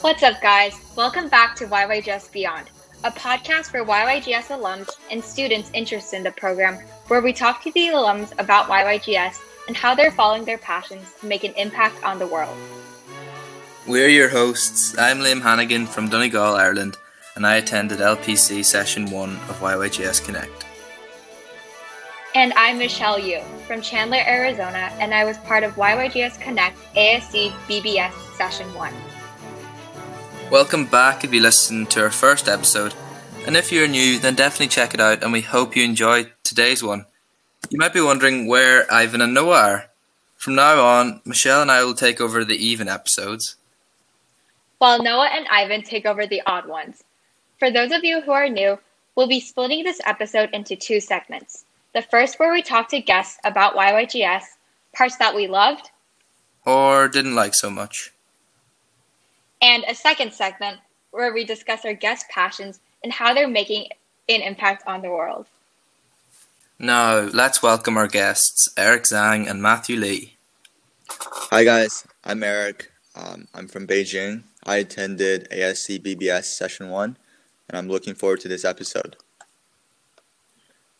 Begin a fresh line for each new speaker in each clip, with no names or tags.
What's up, guys? Welcome back to YYGS Beyond, a podcast for YYGS alums and students interested in the program, where we talk to the alums about YYGS and how they're following their passions to make an impact on the world.
We're your hosts. I'm Liam Hannigan from Donegal, Ireland, and I attended LPC Session 1 of YYGS Connect.
And I'm Michelle Yu from Chandler, Arizona, and I was part of YYGS Connect ASC BBS Session 1.
Welcome back if you listened to our first episode, and if you're new, then definitely check it out, and we hope you enjoyed today's one. You might be wondering where Ivan and Noah are. From now on, Michelle and I will take over the even episodes.
While Noah and Ivan take over the odd ones. For those of you who are new, we'll be splitting this episode into two segments. The first, where we talk to guests about YYGS, parts that we loved,
or didn't like so much
and a second segment where we discuss our guest passions and how they're making an impact on the world.
Now, let's welcome our guests, Eric Zhang and Matthew Lee.
Hi, guys. I'm Eric. Um, I'm from Beijing. I attended ASC BBS Session 1, and I'm looking forward to this episode.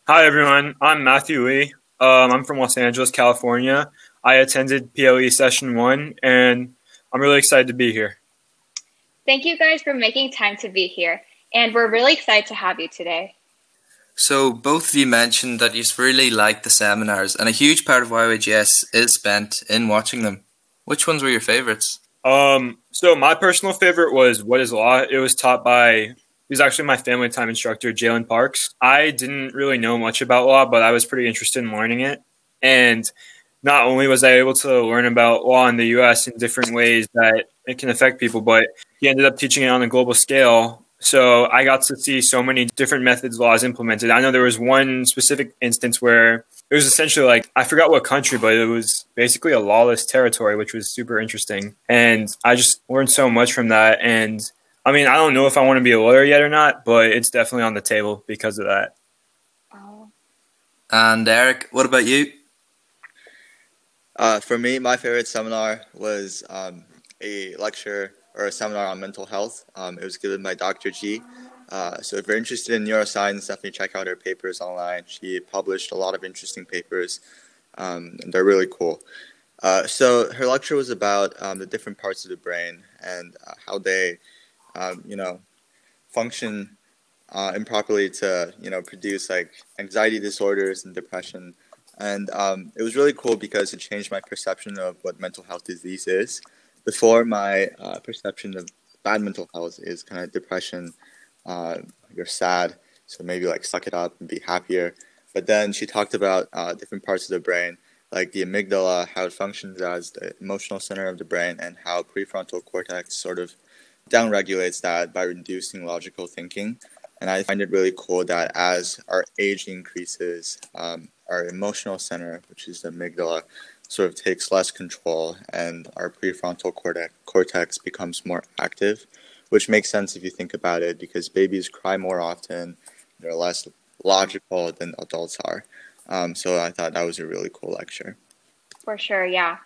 Hi, everyone. I'm Matthew Lee. Um, I'm from Los Angeles, California. I attended PLE Session 1, and I'm really excited to be here.
Thank you guys for making time to be here, and we're really excited to have you today.
So, both of you mentioned that you really like the seminars, and a huge part of YYGS is spent in watching them. Which ones were your favorites?
Um, so my personal favorite was What is Law? It was taught by he was actually my family time instructor, Jalen Parks. I didn't really know much about law, but I was pretty interested in learning it. And not only was I able to learn about law in the US in different ways that it can affect people, but he ended up teaching it on a global scale. So I got to see so many different methods laws implemented. I know there was one specific instance where it was essentially like I forgot what country, but it was basically a lawless territory, which was super interesting. And I just learned so much from that. And I mean, I don't know if I want to be a lawyer yet or not, but it's definitely on the table because of that.
And Eric, what about you?
Uh, for me, my favorite seminar was um, a lecture or a seminar on mental health. Um, it was given by Dr. G. Uh, so if you're interested in neuroscience, definitely check out her papers online. She published a lot of interesting papers, um, and they're really cool. Uh, so her lecture was about um, the different parts of the brain and uh, how they, um, you know, function uh, improperly to, you know, produce like anxiety disorders and depression and um, it was really cool because it changed my perception of what mental health disease is. Before, my uh, perception of bad mental health is kind of depression. Uh, you're sad, so maybe like suck it up and be happier. But then she talked about uh, different parts of the brain, like the amygdala, how it functions as the emotional center of the brain, and how prefrontal cortex sort of downregulates that by reducing logical thinking. And I find it really cool that as our age increases, um, our emotional center, which is the amygdala, sort of takes less control and our prefrontal cortex, cortex becomes more active, which makes sense if you think about it because babies cry more often, they're less logical than adults are. Um, so I thought that was a really cool lecture.
For sure, yeah.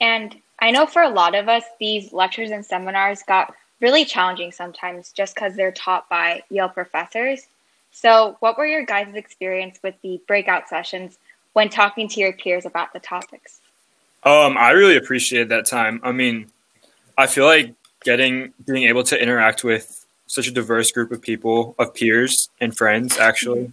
And I know for a lot of us, these lectures and seminars got really challenging sometimes just because they're taught by Yale professors. So, what were your guys' experience with the breakout sessions when talking to your peers about the topics?
Um, I really appreciated that time. I mean, I feel like getting being able to interact with such a diverse group of people, of peers and friends, actually.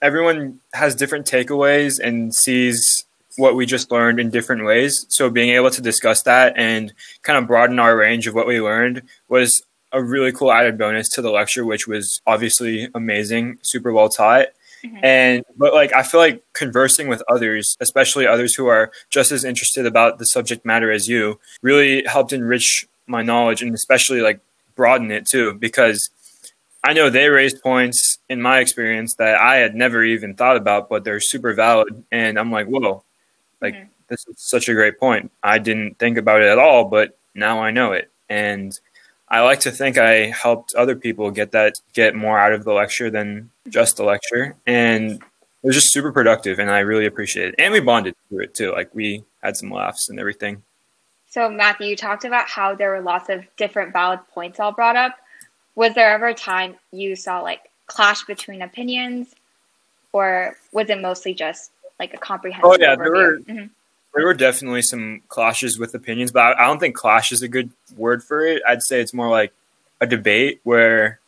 Everyone has different takeaways and sees what we just learned in different ways. So being able to discuss that and kind of broaden our range of what we learned was a really cool added bonus to the lecture, which was obviously amazing, super well taught. Mm-hmm. And but like I feel like conversing with others, especially others who are just as interested about the subject matter as you, really helped enrich my knowledge and especially like broaden it too because I know they raised points in my experience that I had never even thought about, but they're super valid. And I'm like, whoa, like mm-hmm. this is such a great point. I didn't think about it at all, but now I know it. And I like to think I helped other people get that get more out of the lecture than just the lecture, and it was just super productive, and I really appreciate it. And we bonded through it too. Like we had some laughs and everything.
So, Matthew, you talked about how there were lots of different valid points all brought up. Was there ever a time you saw like clash between opinions, or was it mostly just like a comprehensive?
Oh yeah,
overview?
there were
Mhm.
There were definitely some clashes with opinions, but I I don't think clash is a good word for it. I'd say it's more like a debate where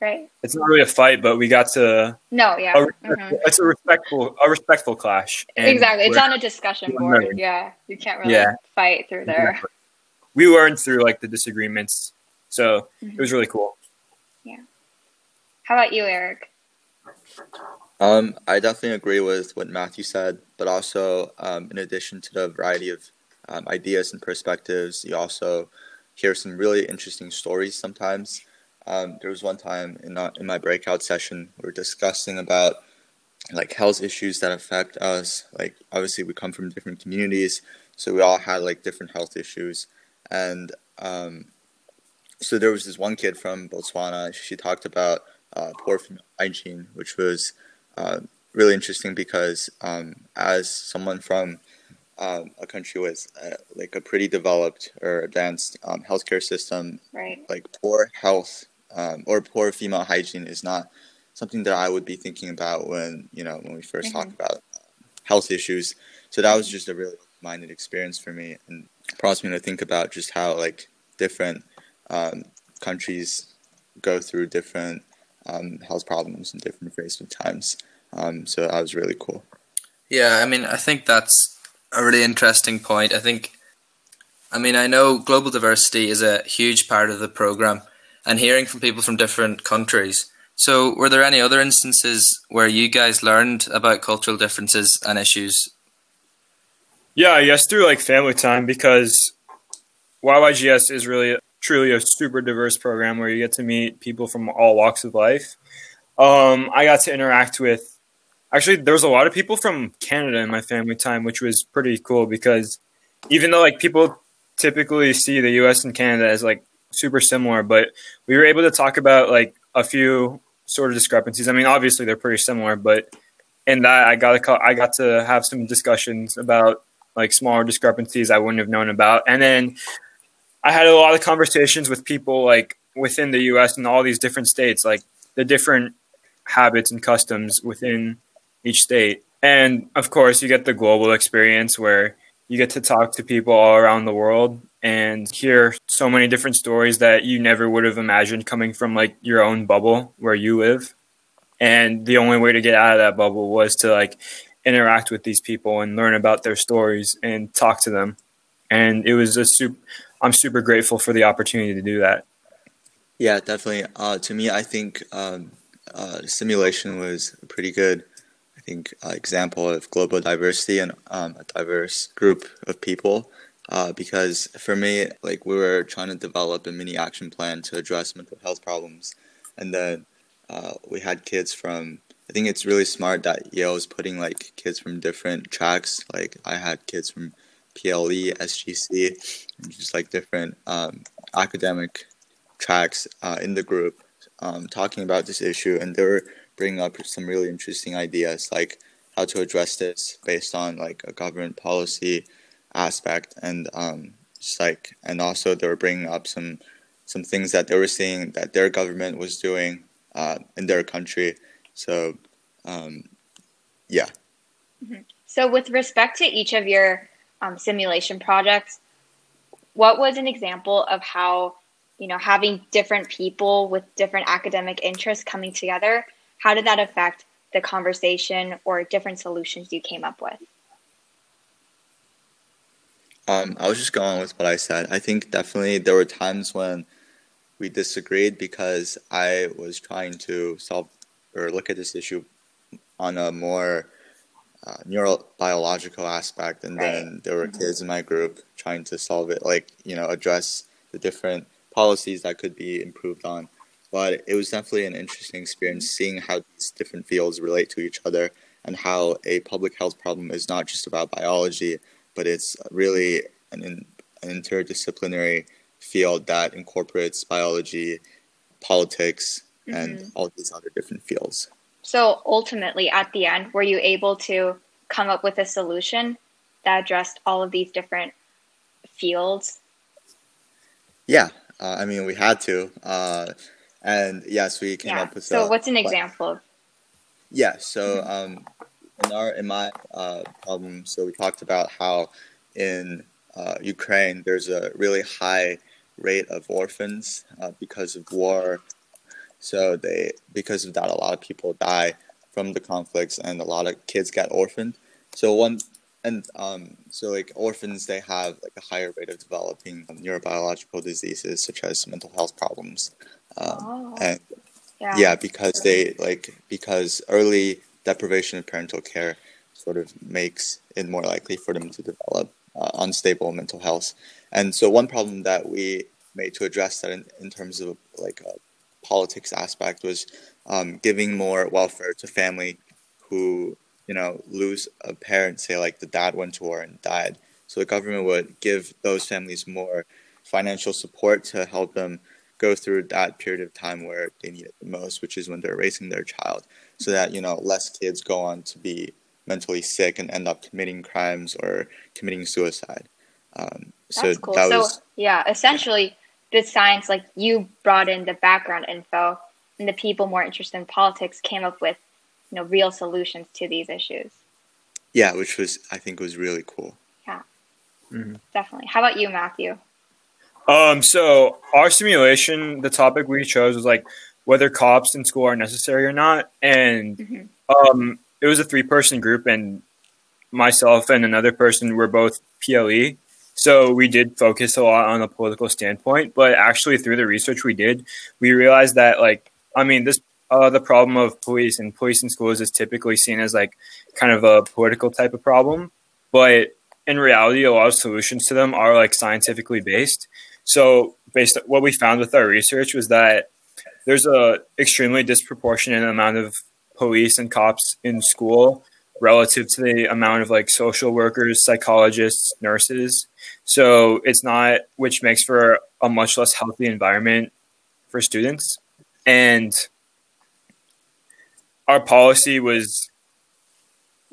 right.
it's not really a fight, but we got to
No, yeah,
a,
mhm.
it's a respectful a respectful clash. And
exactly. It's on a discussion board.
learned.
Yeah, you can't really
Yeah.
fight through there.
We learned through like the disagreements, so
Mhm.
it was really cool.
Yeah how about you, Eric?
Um, I definitely agree with what Matthew said, but also, um, in addition to the variety of um, ideas and perspectives, you also hear some really interesting stories sometimes. Um, there was one time in, uh, in my breakout session, we were discussing about like health issues that affect us. Like, obviously, we come from different communities, so we all had like different health issues. And um, so there was this one kid from Botswana, she talked about uh, poor hygiene, which was uh, really interesting because um, as someone from um, a country with uh, like a pretty developed or advanced um, healthcare system,
Right.
like poor health um, or poor female hygiene is not something that I would be thinking about when you know when we 1st talk about uh, health issues. So that was just a really minded experience for me and prompts me to think about just how like different um, countries go through different um, health problems in different phases of times. Um, so that was really cool.
Yeah, I mean, I think that's a really interesting point. I think, I mean, I know global diversity is a huge part of the program, and hearing from people from different countries. So, were there any other instances where you guys learned about cultural differences and issues?
Yeah, yes, through like family time because YYGS is really truly a super diverse program where you get to meet people from all walks of life. Um, I got to interact with actually there was a lot of people from Canada in my family time, which was pretty cool because even though like people typically see the US and Canada as like super similar, but we were able to talk about like a few sort of discrepancies. I mean, obviously they're pretty similar, but in that I got to I got to have some discussions about like smaller discrepancies I wouldn't have known about. And then I had a lot of conversations with people like within the US and all these different states, like the different habits and customs within each state. And of course, you get the global experience where you get to talk to people all around the world and hear so many different stories that you never would have imagined coming from like your own bubble where you live. And the only way to get out of that bubble was to like interact with these people and learn about their stories and talk to them. And it was a super, I'm super grateful for the opportunity to do that.
Yeah, definitely. Uh, to me, I think um, uh, simulation was pretty good, I think, uh, example of global diversity and um, a diverse group of people. Uh, because for me, like we were trying to develop a mini action plan to address mental health problems, and then uh, we had kids from. I think it's really smart that Yale is putting like kids from different tracks. Like I had kids from PLE, SGC, just like different um, academic tracks uh, in the group um, talking about this issue, and they were bringing up some really interesting ideas, like how to address this based on like a government policy aspect, and um, just like, and also they were bringing up some some things that they were seeing that their government was doing uh, in their country. So, um, yeah.
So, with respect to each of your um, simulation projects, what was an example of how, you know, having different people with different academic interests coming together, how did that affect the conversation or different solutions you came up with?
Um, I was just going with what I said. I think definitely there were times when we disagreed because I was trying to solve or look at this issue on a more uh, neurobiological aspect, and
Right.
then there were mm-hmm. kids in my group trying to solve it, like you know, address the different policies that could be improved on. But it was definitely an interesting experience mm-hmm. seeing how these different fields relate to each other and how a public health problem is not just about biology, but it's really an, in, an interdisciplinary field that incorporates biology, politics, and mm-hmm. all these other different fields.
So, ultimately, at the end, were you able to come up with a solution that addressed all of these different fields?
Yeah, uh, I mean we had to, uh, and yes, we came
yeah.
up with.
So
a,
what's an example?
Yeah, so um, in our in my uh, problem, so we talked about how in uh, Ukraine there's a really high rate of orphans uh, because of war. So they because of that, a lot of people die from the conflicts, and a lot of kids get orphaned. So one and um, so like orphans, they have like a higher rate of developing neurobiological diseases such as mental health problems, um,
oh.
and
yeah.
yeah, because they like because early deprivation of parental care sort of makes it more likely for them to develop uh, unstable mental health. And so one problem that we made to address that in, in terms of like a politics aspect was um, giving more welfare to family who you know lose a parent, say like the dad went to war and died. So the government would give those families more financial support to help them go through that period of time where they need it the most, which is when they're raising their child, so that you know less kids go on to be mentally sick and end up committing crimes or committing suicide. Um,
That's
so
cool.
that
so
was
yeah, essentially, the science like you brought in the background info, and the people more interested in politics came up with, you know, real solutions to these issues.
yeah, which was I think was really cool. Yeah.
Definitely. How about you, Matthew?
Um, so our simulation, the topic we chose was like whether cops in school are necessary or not, and
Mhm.
um, it was a three-person group, and myself and another person were both PLE. So we did focus a lot on the political standpoint, but actually through the research we did, we realized that like I mean this uh, the problem of police and police in schools is typically seen as like kind of a political type of problem, but in reality, a lot of solutions to them are like scientifically based. So, based what we found with our research was that there's a extremely disproportionate amount of police and cops in school relative to the amount of like social workers, psychologists, nurses. So it's not, which makes for a much less healthy environment for students. And our policy was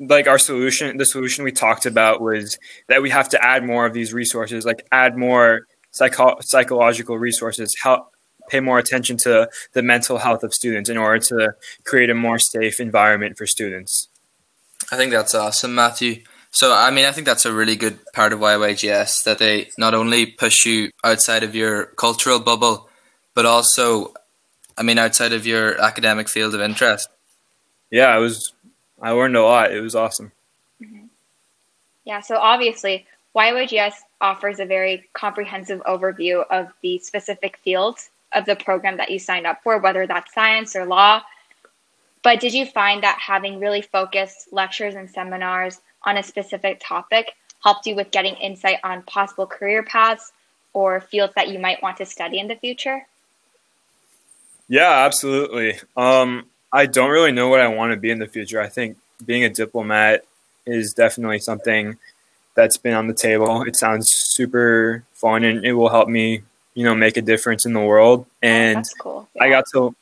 like our solution the solution we talked about was that we have to add more of these resources like add more psycho- psychological resources help pay more attention to the mental health of students in order to create a more safe environment for students
I think that's awesome, Matthew. So, I mean, I think that's a really good part of YYGS that they not only push you outside of your cultural bubble, but also, I mean, outside of your academic field of interest.
yeah I was i learned a lot it was awesome mm-hmm.
Yeah, so obviously, YYGS offers a very comprehensive overview of the specific fields of the program that you signed up for, whether that's science or law. But did you find that having really focused lectures and seminars on a specific topic helped you with getting insight on possible career paths or fields that you might want to study in the future?
Yeah, absolutely. Um, I don't really know what I want to be in the future. I think being a diplomat is definitely something that's been on the table. It sounds super fun and it will help me, you know, make a difference in the world. And
That's cool.
I got to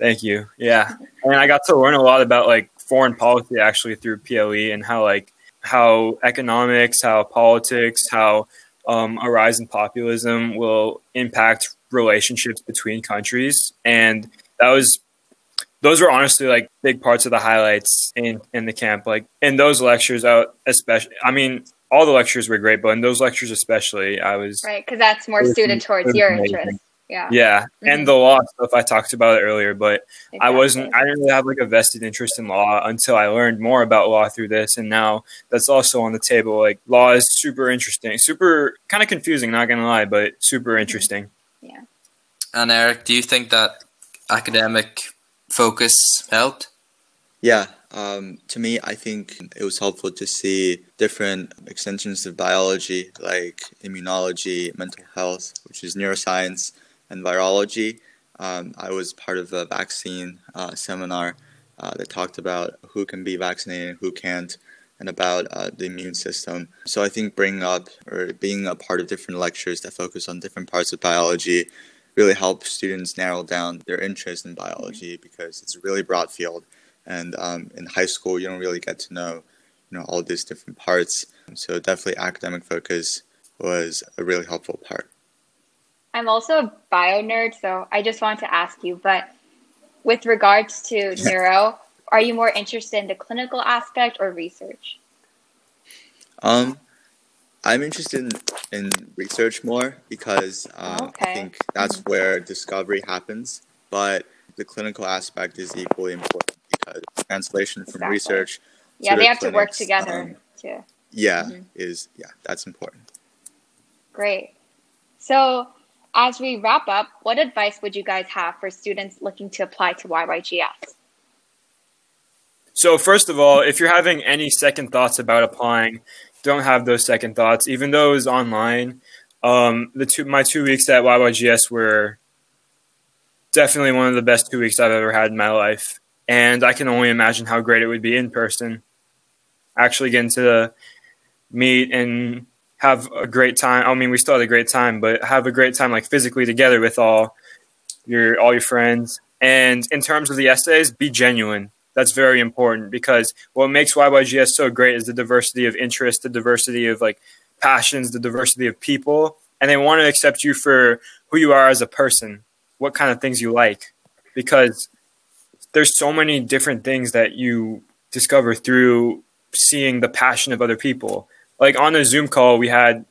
thank you. Yeah. And I got to learn a lot about like foreign policy actually through PLE and how like how economics, how politics, how um, a rise in populism will impact relationships between countries. And that was those were honestly like big parts of the highlights in in the camp. Like in those lectures, out especially. I mean, all the lectures were great, but in those lectures especially, I was
right because that's more
It
suited towards your
amazing.
Interest. Yeah.
yeah.
Mhm.
And the law stuff I talked about it earlier, but I wasn't. I didn't really have like a vested interest in law until I learned more about law through this, and now that's also on the table. Like law is super interesting, super kind of confusing. Not gonna lie, but super interesting. Yeah.
And Eric, do you think that academic focus helped?
Yeah, um, to me, I think it was helpful to see different extensions of biology like immunology, mental health, which is neuroscience, and virology. Um, I was part of a vaccine uh, seminar uh, that talked about who can be vaccinated and who can't, and about uh, the immune system. So I think bringing up or being a part of different lectures that focus on different parts of biology really helps students narrow down their interest in biology because it's a really broad field and um, in high school you don't really get to know you know all these different parts so definitely academic focus was a really helpful part.
I'm also a bio nerd, so I just wanted to ask you, but with regards to neuro, are you more interested in the clinical aspect or research?
Um, I'm interested in, in research more because um,
Okay.
I think that's where discovery happens. But the clinical aspect is equally important because translation from
Exactly.
research.
Yeah,
the
they have to work together
um,
too.
yeah,
Mhm.
is yeah, that's important.
Great. So, as we wrap up, what advice would you guys have for students looking to apply to YYGS?
So first of all, if you're having any second thoughts about applying, don't have those second thoughts. Even though it was online, um, the two my two weeks at YYGS were definitely one of the best two weeks I've ever had in my life, and I can only imagine how great it would be in person. Actually, getting to meet and have a great time. I mean, we still had a great time, but have a great time like physically together with all your all your friends. And in terms of the essays, be genuine that's very important because what makes YYGS so great is the diversity of interest, the diversity of like passions, the diversity of people, and they want to accept you for who you are as a person, what kind of things you like, because there's so many different things that you discover through seeing the passion of other people. Like on a Zoom call we had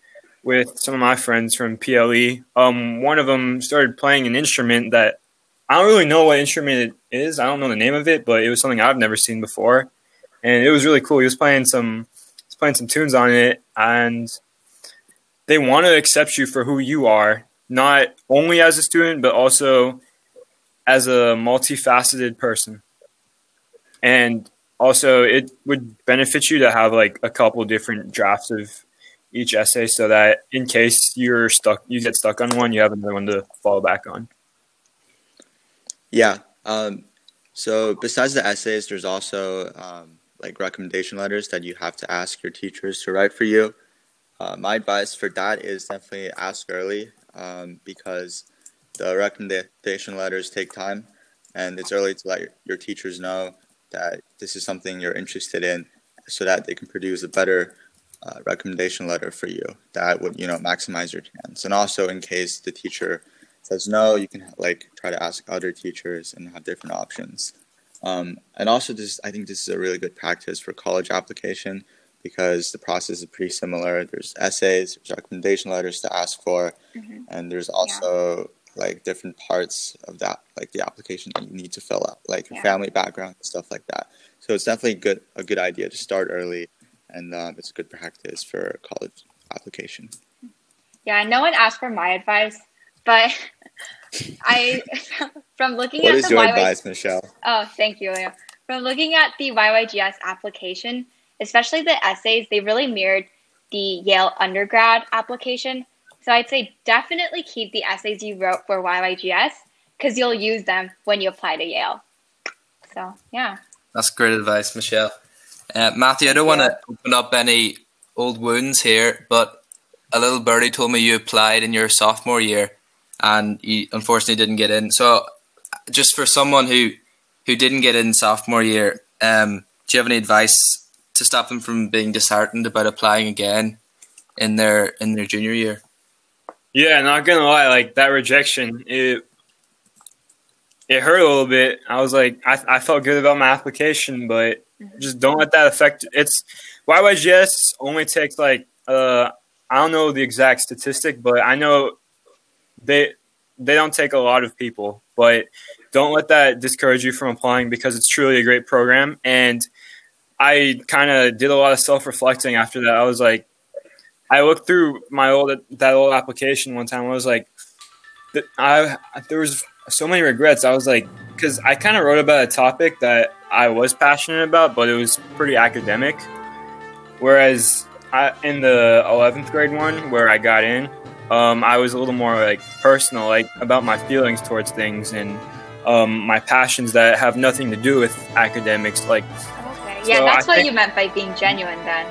with some of my friends from PLE, um, one of them started playing an instrument that I don't really know what instrument it is. I don't know the name of it, but it was something I've never seen before, and it was really cool. He was playing some, he was playing some tunes on it, and they want to accept you for who you are, not only as a student, but also as a multifaceted person. And also, it would benefit you to have like a couple different drafts of each essay, so that in case you're stuck, you get stuck on one, you have another one to fall back on.
Yeah. Um, so besides the essays, there's also um, like recommendation letters that you have to ask your teachers to write for you. Uh, my advice for that is definitely ask early um, because the recommendation letters take time, and it's early to let your, your teachers know that this is something you're interested in, so that they can produce a better uh, recommendation letter for you that would you know maximize your chance. And also in case the teacher says no, you can like try to ask other teachers and have different options. Um, and also, this I think this is a really good practice for college application because the process is pretty similar. There's essays, there's recommendation letters to ask for,
Mhm.
and there's also like different parts of that, like the application that you need to fill out, like your
Yeah.
family background and stuff like that. So it's definitely good a good idea to start early, and um, it's a good practice for college application.
Yeah, no one asked for my advice, but I, from looking
What
at
is
the
your
YY
advice, Michelle?
Oh, thank you, Leo. From looking at the YYGS application, especially the essays, they really mirrored the Yale undergrad application. So I'd say definitely keep the essays you wrote for YYGS because you'll use them when you apply to Yale. So, yeah.
That's great advice, Michelle. Uh, Matthew, I don't want to open up any old wounds here, but a little birdie told me you applied in your sophomore year and you unfortunately didn't get in. So, just for someone who who didn't get in sophomore year, um, do you have any advice to stop them from being disheartened about applying again in their in their junior year?
Yeah, not gonna lie, like that rejection, it it hurt a little bit. I was like, I, I felt good about my application, but just don't let that affect. It's YYGS only takes like uh I don't know the exact statistic, but I know they they don't take a lot of people, but don't let that discourage you from applying because it's truly a great program. And I kind of did a lot of self reflecting after that. I was like, I looked through my old that old application one time. I was like, I there was so many regrets. I was like, because I kind of wrote about a topic that I was passionate about, but it was pretty academic. Whereas I, in the eleventh grade one, where I got in, um, I was a little more like personal, like about my feelings towards things and um, my passions that have nothing to do with academics. Like
Okay. Yeah,
So
that's
I
what
think-
you meant by being genuine then.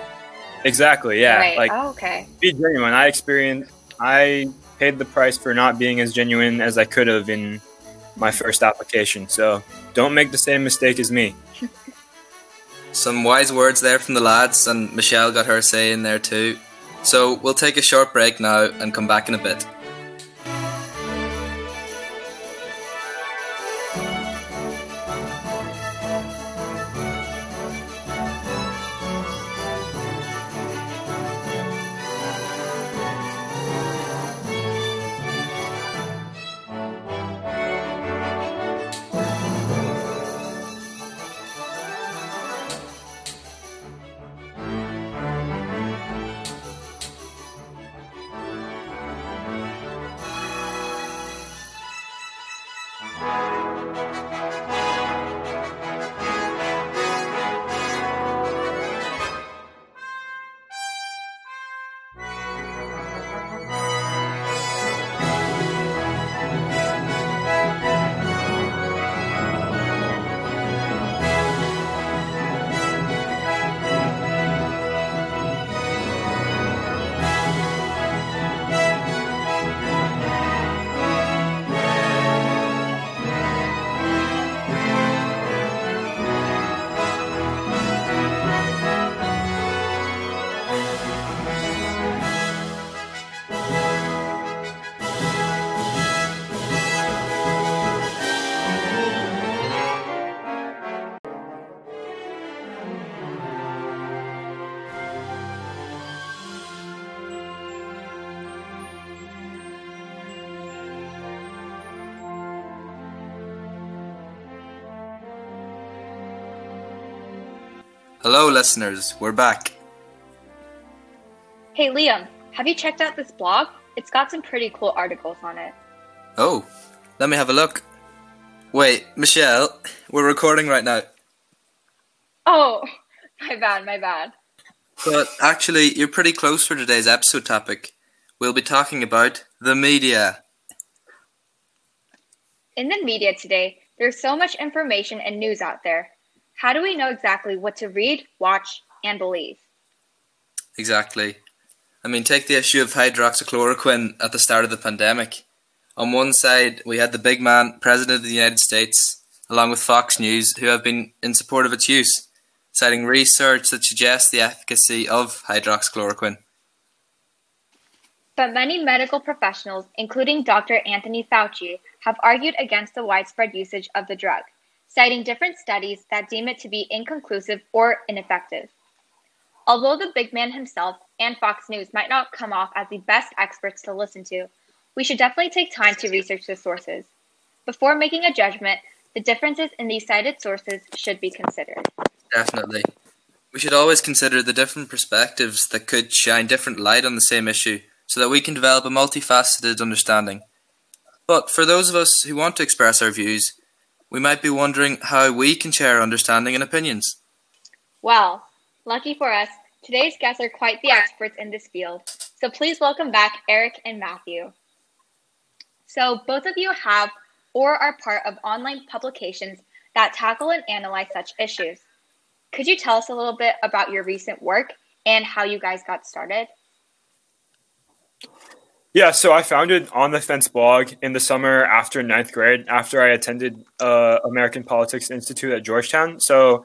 Exactly, yeah,
right.
like
oh, okay.
be genuine. I experienced, I paid the price for not being as genuine as I could have in my first application. So don't make the same mistake as me.
Some wise words there from the lads, and Michelle got her say in there too. So we'll take a short break now and come back in a bit. Bye. Hello, listeners. We're back.
Hey, Liam, have you checked out this blog? It's got some pretty cool articles on it.
Oh, let me have a look. Wait, Michelle, we're recording right now.
Oh, my bad, my bad.
But actually, you're pretty close for today's episode topic. We'll be talking about the media.
In the media today, there's so much information and news out there. How do we know exactly what to read, watch, and believe?
Exactly. I mean, take the issue of hydroxychloroquine at the start of the pandemic. On one side, we had the big man, President of the United States, along with Fox News, who have been in support of its use, citing research that suggests the efficacy of hydroxychloroquine.
But many medical professionals, including Dr. Anthony Fauci, have argued against the widespread usage of the drug citing different studies that deem it to be inconclusive or ineffective. Although the big man himself and Fox News might not come off as the best experts to listen to, we should definitely take time to research the sources. Before making a judgment, the differences in these cited sources should be considered.
Definitely. We should always consider the different perspectives that could shine different light on the same issue so that we can develop a multifaceted understanding. But for those of us who want to express our views, we might be wondering how we can share understanding and opinions.
Well, lucky for us, today's guests are quite the experts in this field. So please welcome back Eric and Matthew. So, both of you have or are part of online publications that tackle and analyze such issues. Could you tell us a little bit about your recent work and how you guys got started?
Yeah, so I founded On the Fence blog in the summer after ninth grade, after I attended uh, American Politics Institute at Georgetown. So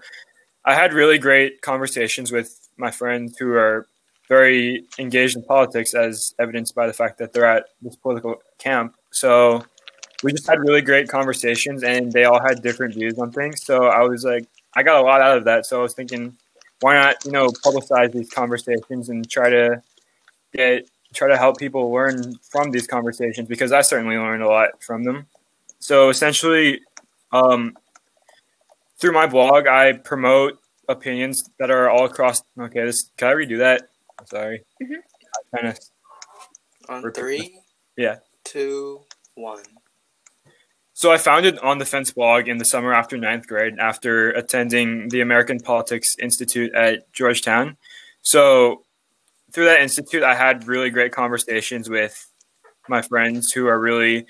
I had really great conversations with my friends who are very engaged in politics, as evidenced by the fact that they're at this political camp. So we just had really great conversations, and they all had different views on things. So I was like, I got a lot out of that. So I was thinking, why not, you know, publicize these conversations and try to get try to help people learn from these conversations because I certainly learned a lot from them. So essentially, um, through my blog, I promote opinions that are all across. Okay, this can I redo that? I'm sorry.
Mm-hmm.
Kind of on three.
Yeah.
Two. One.
So I founded On the Fence blog in the summer after ninth grade, after attending the American Politics Institute at Georgetown. So through that institute, I had really great conversations with my friends who are really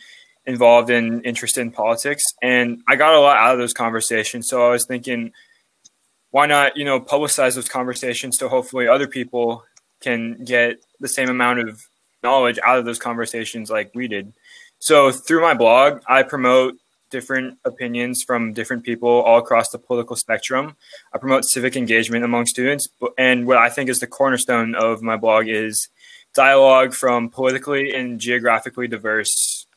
involved in interested in politics, and I got a lot out of those conversations. So I was thinking, why not, you know, publicize those conversations so hopefully other people can get the same amount of knowledge out of those conversations like we did. So through my blog, I promote different opinions from different people all across the political spectrum. I promote civic engagement among students, and what I think is the cornerstone of my blog is dialogue from politically and geographically diverse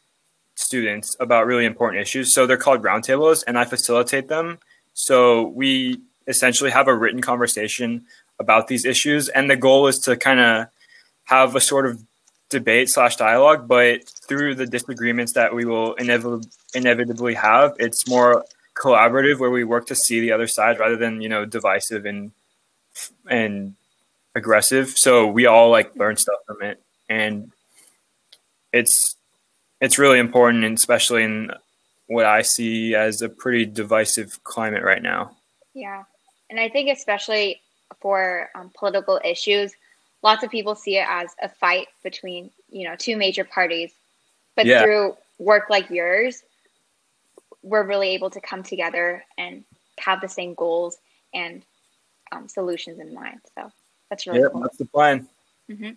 students about really important issues. So they're called roundtables, and I facilitate them. So we essentially have a written conversation about these issues, and the goal is to kind of have a sort of debate slash dialogue, but through the disagreements that we will inevitably inevitably have, it's more collaborative where we work to see the other side rather than you know divisive and and aggressive. So we all like learn stuff from it, and it's it's really important, and especially in what I see as a pretty divisive climate right now.
Yeah, and I think especially for um, political issues, lots of people see it as a fight between you know two major parties, but yeah. through work like yours, we're really able to come together and have the same goals and um, solutions in mind. So that's really
yep,
cool.
That's the plan.
Mm-hmm.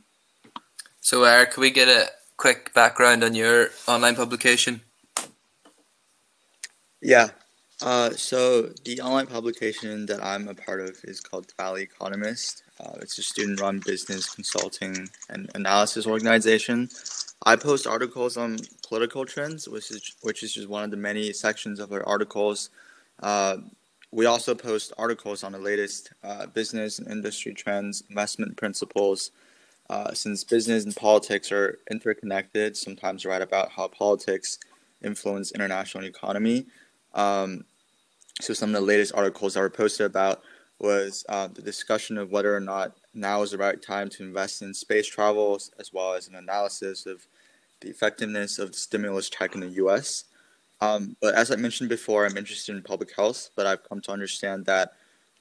So, Eric, can we get a quick background on your online publication?
Yeah. Uh, so the online publication that I'm a part of is called Valley Economist. Uh, it's a student-run business consulting and analysis organization. I post articles on political trends, which is which is just one of the many sections of our articles. Uh, we also post articles on the latest uh, business and industry trends, investment principles. Uh, since business and politics are interconnected, sometimes write about how politics influence international economy. Um, so some of the latest articles that were posted about was uh, the discussion of whether or not now is the right time to invest in space travels, as well as an analysis of the effectiveness of the stimulus check in the U.S. Um, but as I mentioned before, I'm interested in public health, but I've come to understand that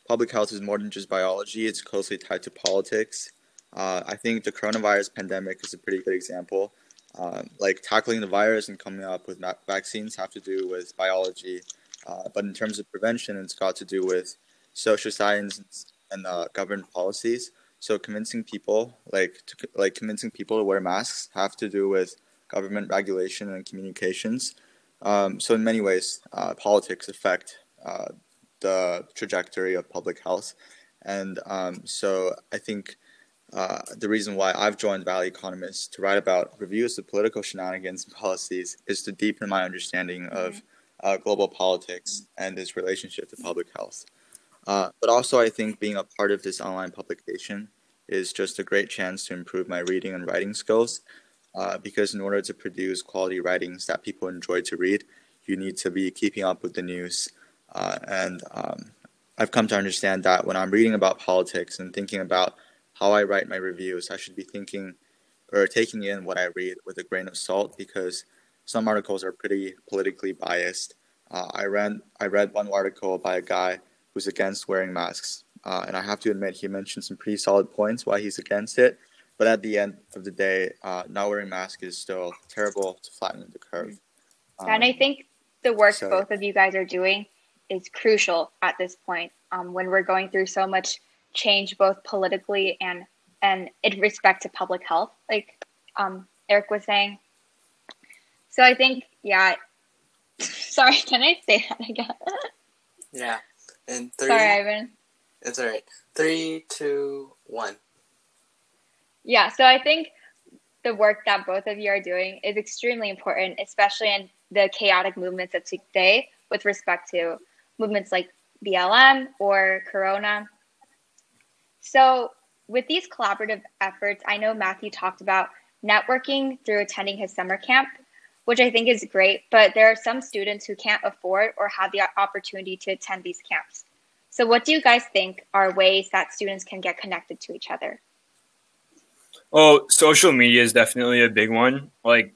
public health is more than just biology, it's closely tied to politics. Uh, I think the coronavirus pandemic is a pretty good example. Um, like tackling the virus and coming up with vaccines have to do with biology, uh, but in terms of prevention, it's got to do with social science and uh, government policies. So convincing people, like to, like convincing people to wear masks, have to do with government regulation and communications. Um, so in many ways, uh, politics affect uh, the trajectory of public health, and um, so I think uh, the reason why I've joined Valley Economist to write about reviews of political shenanigans and policies is to deepen my understanding mm-hmm. of uh, global politics and its relationship to public health. Uh, but also, I think being a part of this online publication is just a great chance to improve my reading and writing skills uh, because in order to produce quality writings that people enjoy to read, you need to be keeping up with the news. Uh, and um, I've come to understand that when I'm reading about politics and thinking about how I write my reviews, I should be thinking or taking in what I read with a grain of salt because some articles are pretty politically biased. Uh, I read I read one article by a guy who's against wearing masks, uh, and I have to admit he mentioned some pretty solid points why he's against it. But at the end of the day, uh, not wearing mask is still terrible to flatten the curve.
Um, and I think the work so, both of you guys are doing is crucial at this point um, when we're going through so much change, both politically and and in respect to public health, like um, Eric was saying. So I think, yeah. Sorry, can I say that again?
yeah. And three.
Sorry, Ivan.
It's all right. Three, two, one
yeah, so I think the work that both of you are doing is extremely important, especially in the chaotic movements of today with respect to movements like BLM or Corona. So, with these collaborative efforts, I know Matthew talked about networking through attending his summer camp, which I think is great, but there are some students who can't afford or have the opportunity to attend these camps. So, what do you guys think are ways that students can get connected to each other?
Oh, social media is definitely a big one. Like,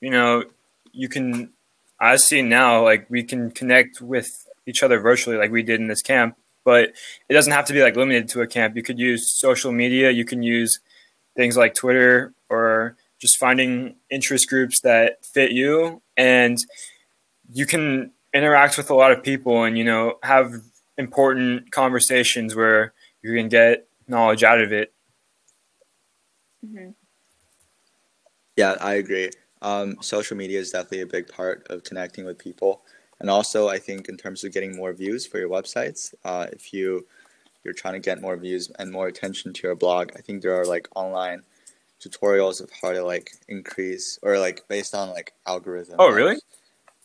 you know, you can, I see now, like, we can connect with each other virtually, like we did in this camp, but it doesn't have to be like limited to a camp. You could use social media, you can use things like Twitter or just finding interest groups that fit you, and you can interact with a lot of people and, you know, have important conversations where you can get knowledge out of it
Mm-hmm. Yeah, I agree. Um, social media is definitely a big part of connecting with people, and also I think in terms of getting more views for your websites, uh, if you you're trying to get more views and more attention to your blog, I think there are like online tutorials of how to like increase or like based on like algorithm.
Oh,
of
really?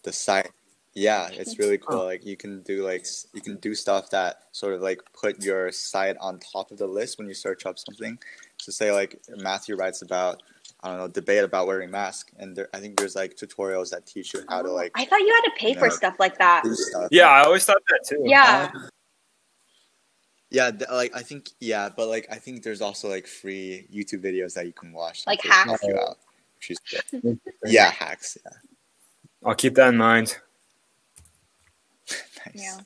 The site. Yeah, it's really cool.
Oh.
Like you can do like you can do stuff that sort of like put your site on top of the list when you search up something. So say like Matthew writes about I don't know debate about wearing mask, and there, I think there's like tutorials that teach you how to oh, like
I thought you had to pay for stuff like that.
stuff.
Yeah, I always thought that too.
Yeah.
Yeah, th- like I think yeah, but like I think there's also like free YouTube videos that you can watch.
Like hacks?
you out, which yeah, hacks. Yeah,
I'll keep that in mind.
nice.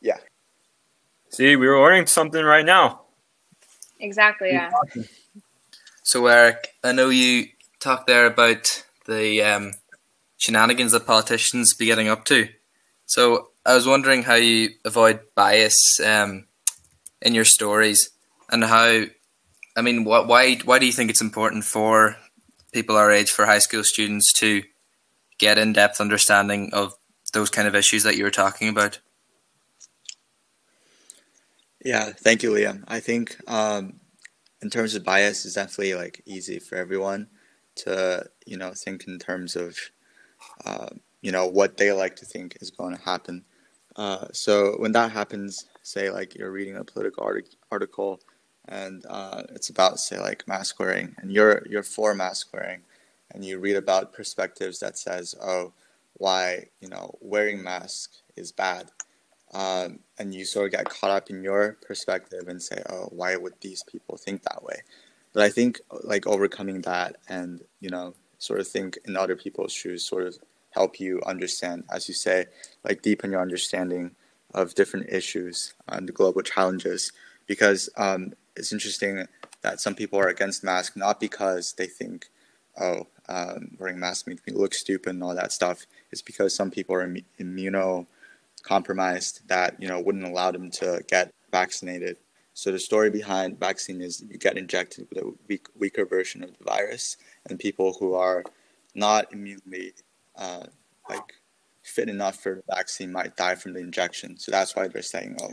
Yeah.
See, we were learning something right now.
Exactly. Yeah.
So, Eric, I know you talked there about the um, shenanigans that politicians be getting up to. So, I was wondering how you avoid bias um, in your stories, and how, I mean, why why do you think it's important for people our age, for high school students, to get in depth understanding of those kind of issues that you were talking about?
Yeah, thank you, Liam. I think um, in terms of bias, it's definitely like easy for everyone to you know think in terms of uh, you know what they like to think is going to happen. Uh, so when that happens, say like you're reading a political artic- article and uh, it's about say like mask wearing, and you're you're for mask wearing, and you read about perspectives that says, oh, why you know wearing mask is bad um, and you sort of get caught up in your perspective and say, "Oh, why would these people think that way?" But I think like overcoming that and you know sort of think in other people's shoes sort of help you understand, as you say, like deepen your understanding of different issues and global challenges. Because um, it's interesting that some people are against masks not because they think, "Oh, um, wearing masks makes me look stupid" and all that stuff. It's because some people are Im- immuno compromised that you know wouldn't allow them to get vaccinated. So the story behind vaccine is you get injected with a weak, weaker version of the virus, and people who are not immunely uh, like fit enough for the vaccine might die from the injection. So that's why they're saying, oh,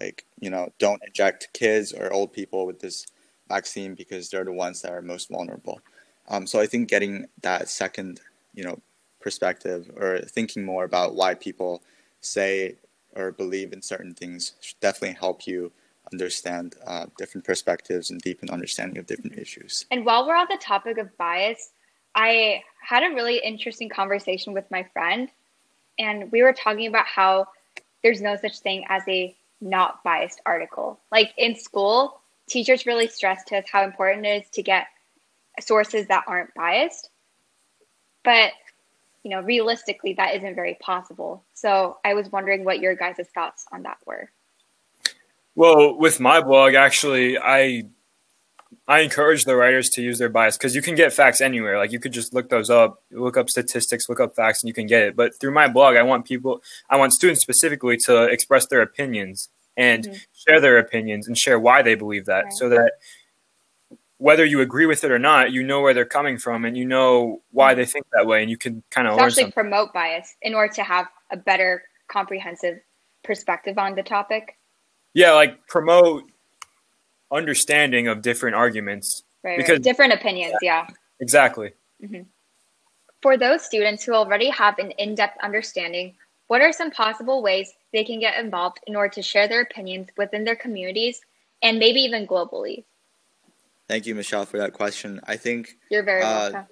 like you know, don't inject kids or old people with this vaccine because they're the ones that are most vulnerable. Um, so I think getting that second, you know, perspective or thinking more about why people say or believe in certain things should definitely help you understand uh, different perspectives and deepen understanding of different issues.
And while we're on the topic of bias, I had a really interesting conversation with my friend, and we were talking about how there's no such thing as a not biased article. Like in school, teachers really stress to us how important it is to get sources that aren't biased. But you know, realistically, that isn't very possible. So I was wondering what your guys' thoughts on that were.
Well, with my blog, actually, I I encourage the writers to use their bias because you can get facts anywhere. Like you could just look those up, look up statistics, look up facts, and you can get it. But through my blog, I want people, I want students specifically to express their opinions and
Mhm.
share their opinions and share why they believe that,
Right.
so that whether you agree with it or not, you know where they're coming from and you know why they think that way, and you can kind of
actually
something.
promote bias in order to have a better comprehensive perspective on the topic.
Yeah, like promote understanding of different arguments.
Right,
Because-
right. Different opinions, yeah.
Exactly.
For those students who already have an in depth understanding, what are some possible ways they can get involved in order to share their opinions within their communities and maybe even globally?
Thank you, Michelle, for that question. I think
You're very
Uh,
welcome.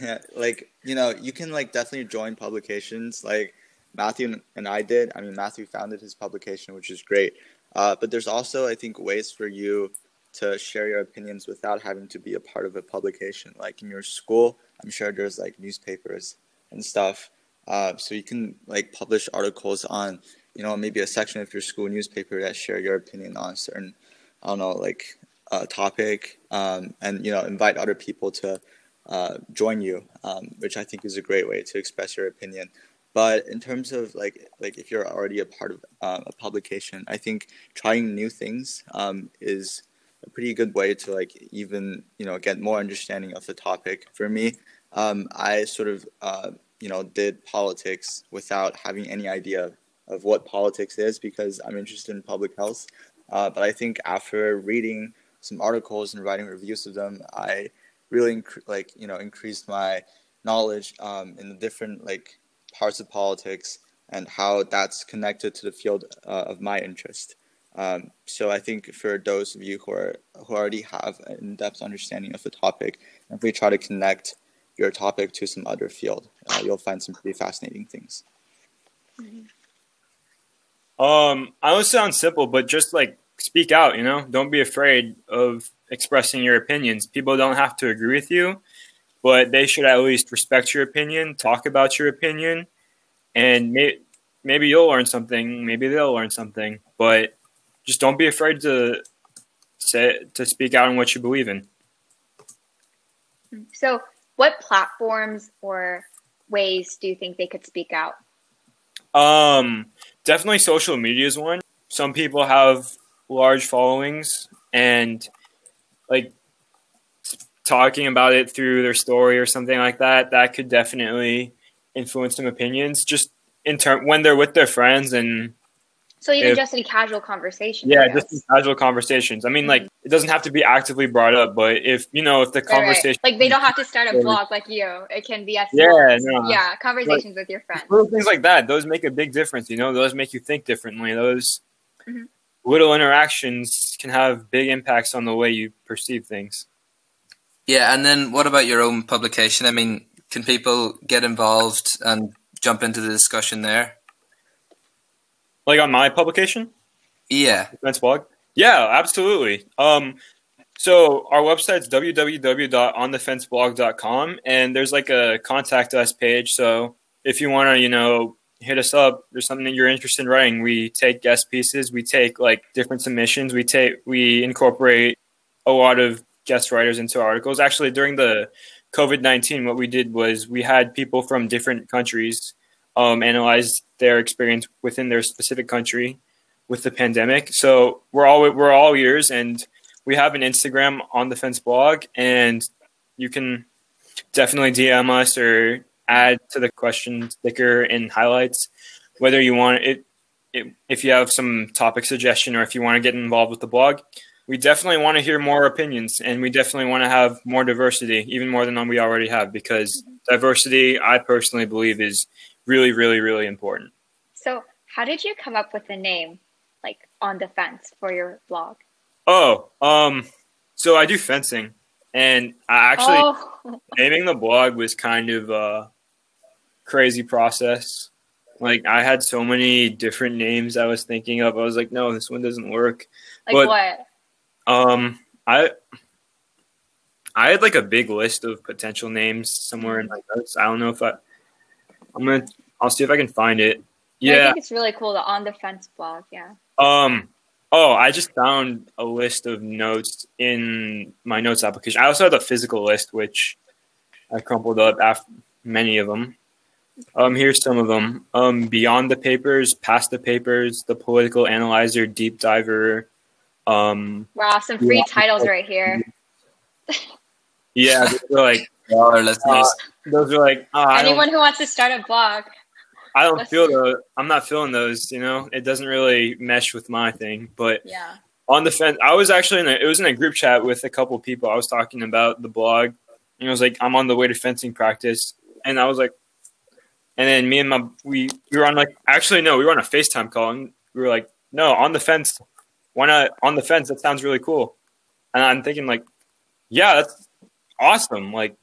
yeah, like you know, you can like definitely join publications like Matthew and I did. I mean, Matthew founded his publication, which is great. Uh, but there's also, I think, ways for you to share your opinions without having to be a part of a publication. Like in your school, I'm sure there's like newspapers and stuff. Uh, so you can like publish articles on, you know, maybe a section of your school newspaper that share your opinion on certain, I don't know, like uh, topic, um, and you know, invite other people to uh, join you, um, which I think is a great way to express your opinion. But in terms of like like if you're already a part of uh, a publication, I think trying new things um, is a pretty good way to like even you know get more understanding of the topic. For me, um, I sort of uh, you know did politics without having any idea of what politics is because I'm interested in public health. Uh, but I think after reading some articles and writing reviews of them, I really inc- like you know increased my knowledge um, in the different like parts of politics and how that's connected to the field uh, of my interest. Um, so I think for those of you who are who already have an in-depth understanding of the topic, if we try to connect your topic to some other field, uh, you'll find some pretty fascinating things.
Um, I know it sounds simple, but just like speak out. You know, don't be afraid of expressing your opinions. People don't have to agree with you, but they should at least respect your opinion, talk about your opinion, and may- maybe you'll learn something. Maybe they'll learn something, but just don't be afraid to say to speak out on what you believe in.
So, what platforms or ways do you think they could speak out?
Um, definitely social media is one. Some people have large followings and like talking about it through their story or something like that. That could definitely influence some opinions. Just in term when they're with their friends and
So even
If-
just in casual conversation.
yeah, just in casual conversations. I mean, like it doesn't have to be actively brought up, but if you know if the
Right, right.
conversation
Like they don't have to start a blog like you. It can be as
Yeah, no.
yeah, conversations with your friends.
little things like that those make a big difference you know those make you think differently those
Mhm.
little interactions can have big impacts on the way you perceive things
Yeah, and then what about your own publication? I mean, can people get involved and jump into the discussion there?
like on my publication
Yeah.
defense blog yeah absolutely um so our website's www.onthefenceblog.com and there's like a contact us page so if you want to you know hit us up there's something that you're interested in writing we take guest pieces we take like different submissions we take we incorporate a lot of guest writers into articles. Actually during the covid-19 what we did was we had people from different countries um, analyze their experience within their specific country with the pandemic. So we're all we're all ears and we have an instagram on the fence blog and you can definitely dm us or add to the question sticker and highlights whether you want it, it if you have some topic suggestion or if you want to get involved with the blog we definitely want to hear more opinions and we definitely want to have more diversity even more than we already have because diversity i personally believe is really really really important
So, how did you come up with the name, like on the fence, for your blog?
oh um so i do fencing and i actually
oh,
naming the blog was kind of a crazy process. Like I had so many different names I was thinking of. I was like, no, this one doesn't work.
like
but-
what?
Um, I I had like a big list of potential names somewhere in my notes. I don't know if I. I'm gonna. I'll see if I can find it. Yeah, I
think it's really cool. The on the fence blog. Yeah.
Um. Oh, I just found a list of notes in my notes application. I also had a physical list, which I crumpled up after many of them. Um, here's some of them. Um, beyond the papers, past the papers, the political analyzer, deep diver. Um,
Wow, some free
Yeah.
titles right here.
yeah, those are like
All our listeners.
those are like uh,
Anyone who wants to start a blog.
I don't feel those. I'm not feeling those. You know, it doesn't really mesh with my thing. But
Yeah.
on the fence. I was actually in a, it was in a group chat with a couple people. I was talking about the blog, and I was like, I'm on the way to fencing practice, and I was like, and then me and my we we were on like actually no, we were on a Facetime call, and we were like, no, on the fence. Why not on the fence? That sounds really cool. And I'm thinking like, yeah, that's awesome. Like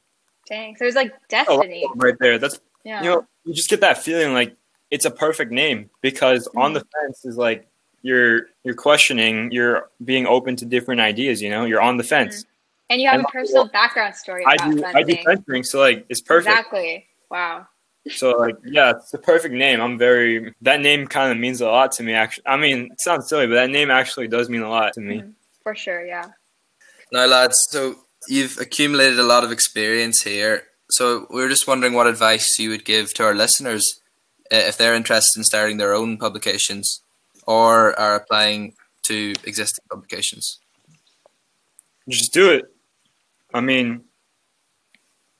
Dang. So like destiny.
right there. That's
Yeah.
you know you just get that feeling like it's a perfect name because on the fence is like you're you're questioning you're being open to different ideas you know you're on the fence mm-hmm.
and you have
and-
a personal background story
i
about
do i do
fencing
so like it's perfect
Exactly. Wow.
So like yeah it's the perfect name i'm very that name kind of means a lot to me actually i mean it sounds silly but that name actually does mean a lot to me
Mhm. For sure. Yeah.
Now, lads, so you've accumulated a lot of experience here. So we are just wondering what advice you would give to our listeners uh, if they're interested in starting their own publications or are applying to existing publications.
just do it i mean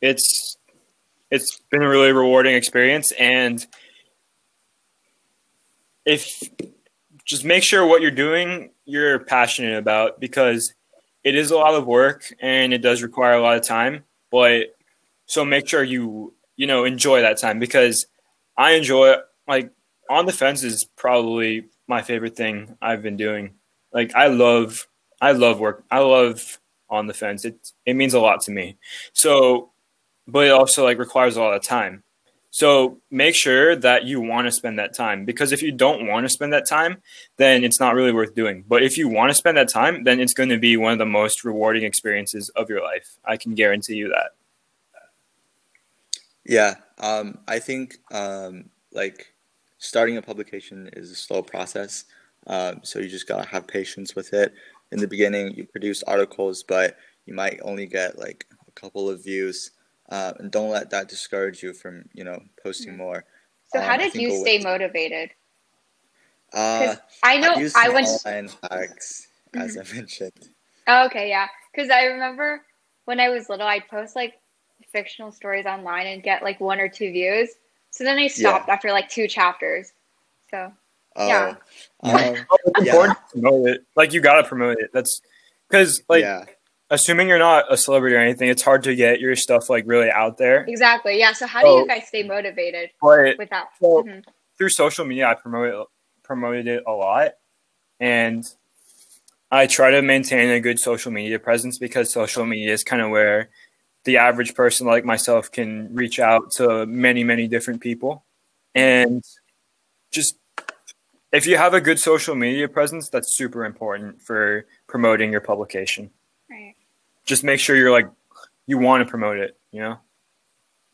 it's it's been a really rewarding experience and if just make sure what you're doing you're passionate about because it is a lot of work and it does require a lot of time. But so make sure you you know enjoy that time because I enjoy like on the fence is probably my favorite thing I've been doing. Like I love I love work. I love on the fence. It it means a lot to me. So but it also like requires a lot of time. So make sure that you want to spend that time because if you don't want to spend that time, then it's not really worth doing. But if you want to spend that time, then it's going to be one of the most rewarding experiences of your life. I can guarantee you that.
Yeah, um, I think um, like starting a publication is a slow process. Um, so you just gotta have patience with it. In the beginning, you produce articles, but you might only get like a couple of views, uh, and don't let that discourage you from you know posting more.
So
Um,
how did you stay
way-
motivated?
Uh,
Because I know
use
I went.
online hacks, as I mentioned.
Oh, okay, yeah. Because I remember when I was little, I'd post like fictional stories online and get like one or two views. So then I stopped after like two chapters. So
Oh,
Yeah.
um,
It's
Yeah.
important to promote it. Like you got to promote it. That's because like
yeah,
assuming you're not a celebrity or anything, it's hard to get your stuff like really out there.
exactly, yeah. So how do
Oh.
you guys stay motivated
But
with that?
So-
Mhm.
through social media, I promote promoted it a lot, and I try to maintain a good social media presence because social media is kind of where the average person like myself can reach out to many, many different people, and just if you have a good social media presence, that's super important for promoting your publication.
Right.
Just make sure you're like you want to promote it, you know.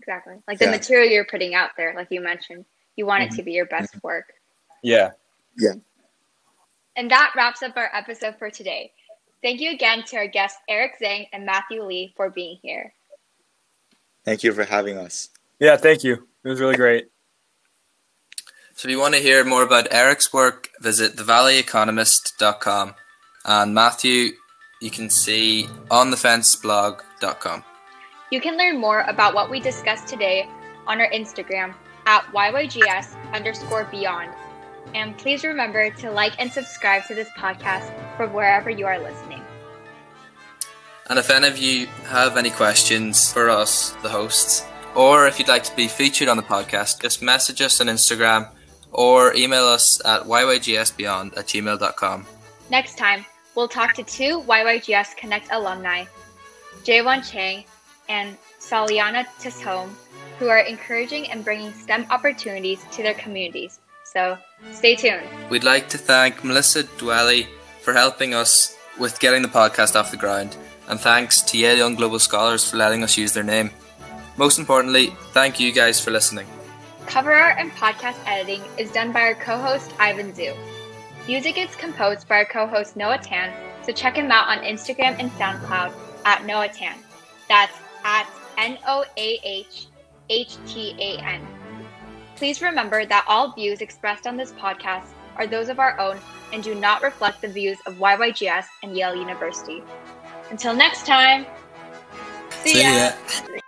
Exactly. Like the
Yeah.
material you're putting out there, like you mentioned, you want
Mm-hmm.
it to be your best work. Yeah.
Yeah.
And that wraps up our episode for today. Thank you again to our guests Eric Zhang and Matthew Lee for being here.
thank you for having us.
Yeah, thank you. It was really great.
So if you want to hear more about Eric's work, visit thevalley.economist.com and Matthew, you can see onthefenceblog.com.
You can learn more about what we discussed today on our Instagram at YYGS underscore beyond. And please remember to like and subscribe to this podcast from wherever you are listening.
And if any of you have any questions for us, the hosts, or if you'd like to be featured on the podcast, just message us on Instagram or email us at yygsbeyond at gmail.com.
Next time, we'll talk to two YYGS Connect alumni, Jaewon Chang and Saliana Tishome, who are encouraging and bringing STEM opportunities to their communities. So stay tuned.
We'd like to thank Melissa Dwelly for helping us with getting the podcast off the ground, and thanks to Yale Young Global Scholars for letting us use their name. Most importantly, thank you guys for listening.
Cover art and podcast editing is done by our co-host Ivan Zhu. Music is composed by our co-host Noah Tan, so check him out on Instagram and SoundCloud at Noah Tan. That's at N O A H H T A N. Please remember that all views expressed on this podcast are those of our own and do not reflect the views of YYGS and Yale University. Until next time, see,
See
ya.
ya.